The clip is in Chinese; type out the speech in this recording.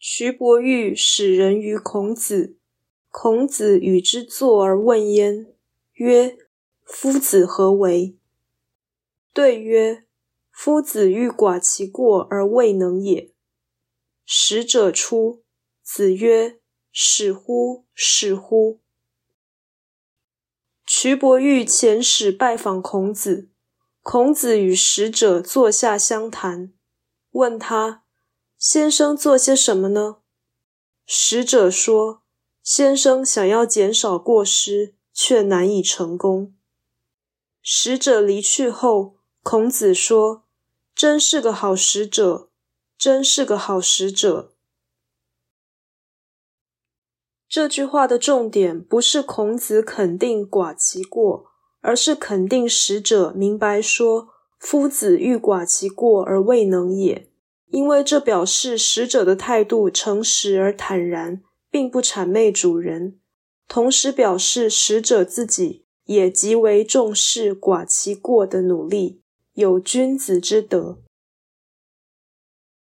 蘧伯玉使人于孔子，孔子与之坐而问焉，曰：“夫子何为？”对曰：“夫子欲寡其过而未能也。”使者出，子曰：“使乎！使乎！”蘧伯玉遣使拜访孔子，孔子与使者坐下相谈，问他。先生做些什么呢？使者说：“先生想要减少过失，却难以成功。”使者离去后，孔子说：“真是个好使者，真是个好使者。”这句话的重点不是孔子肯定寡其过，而是肯定使者明白说：“夫子欲寡其过而未能也。”因为这表示使者的态度诚实而坦然，并不谄媚主人，同时表示使者自己也极为重视寡其过的努力，有君子之德。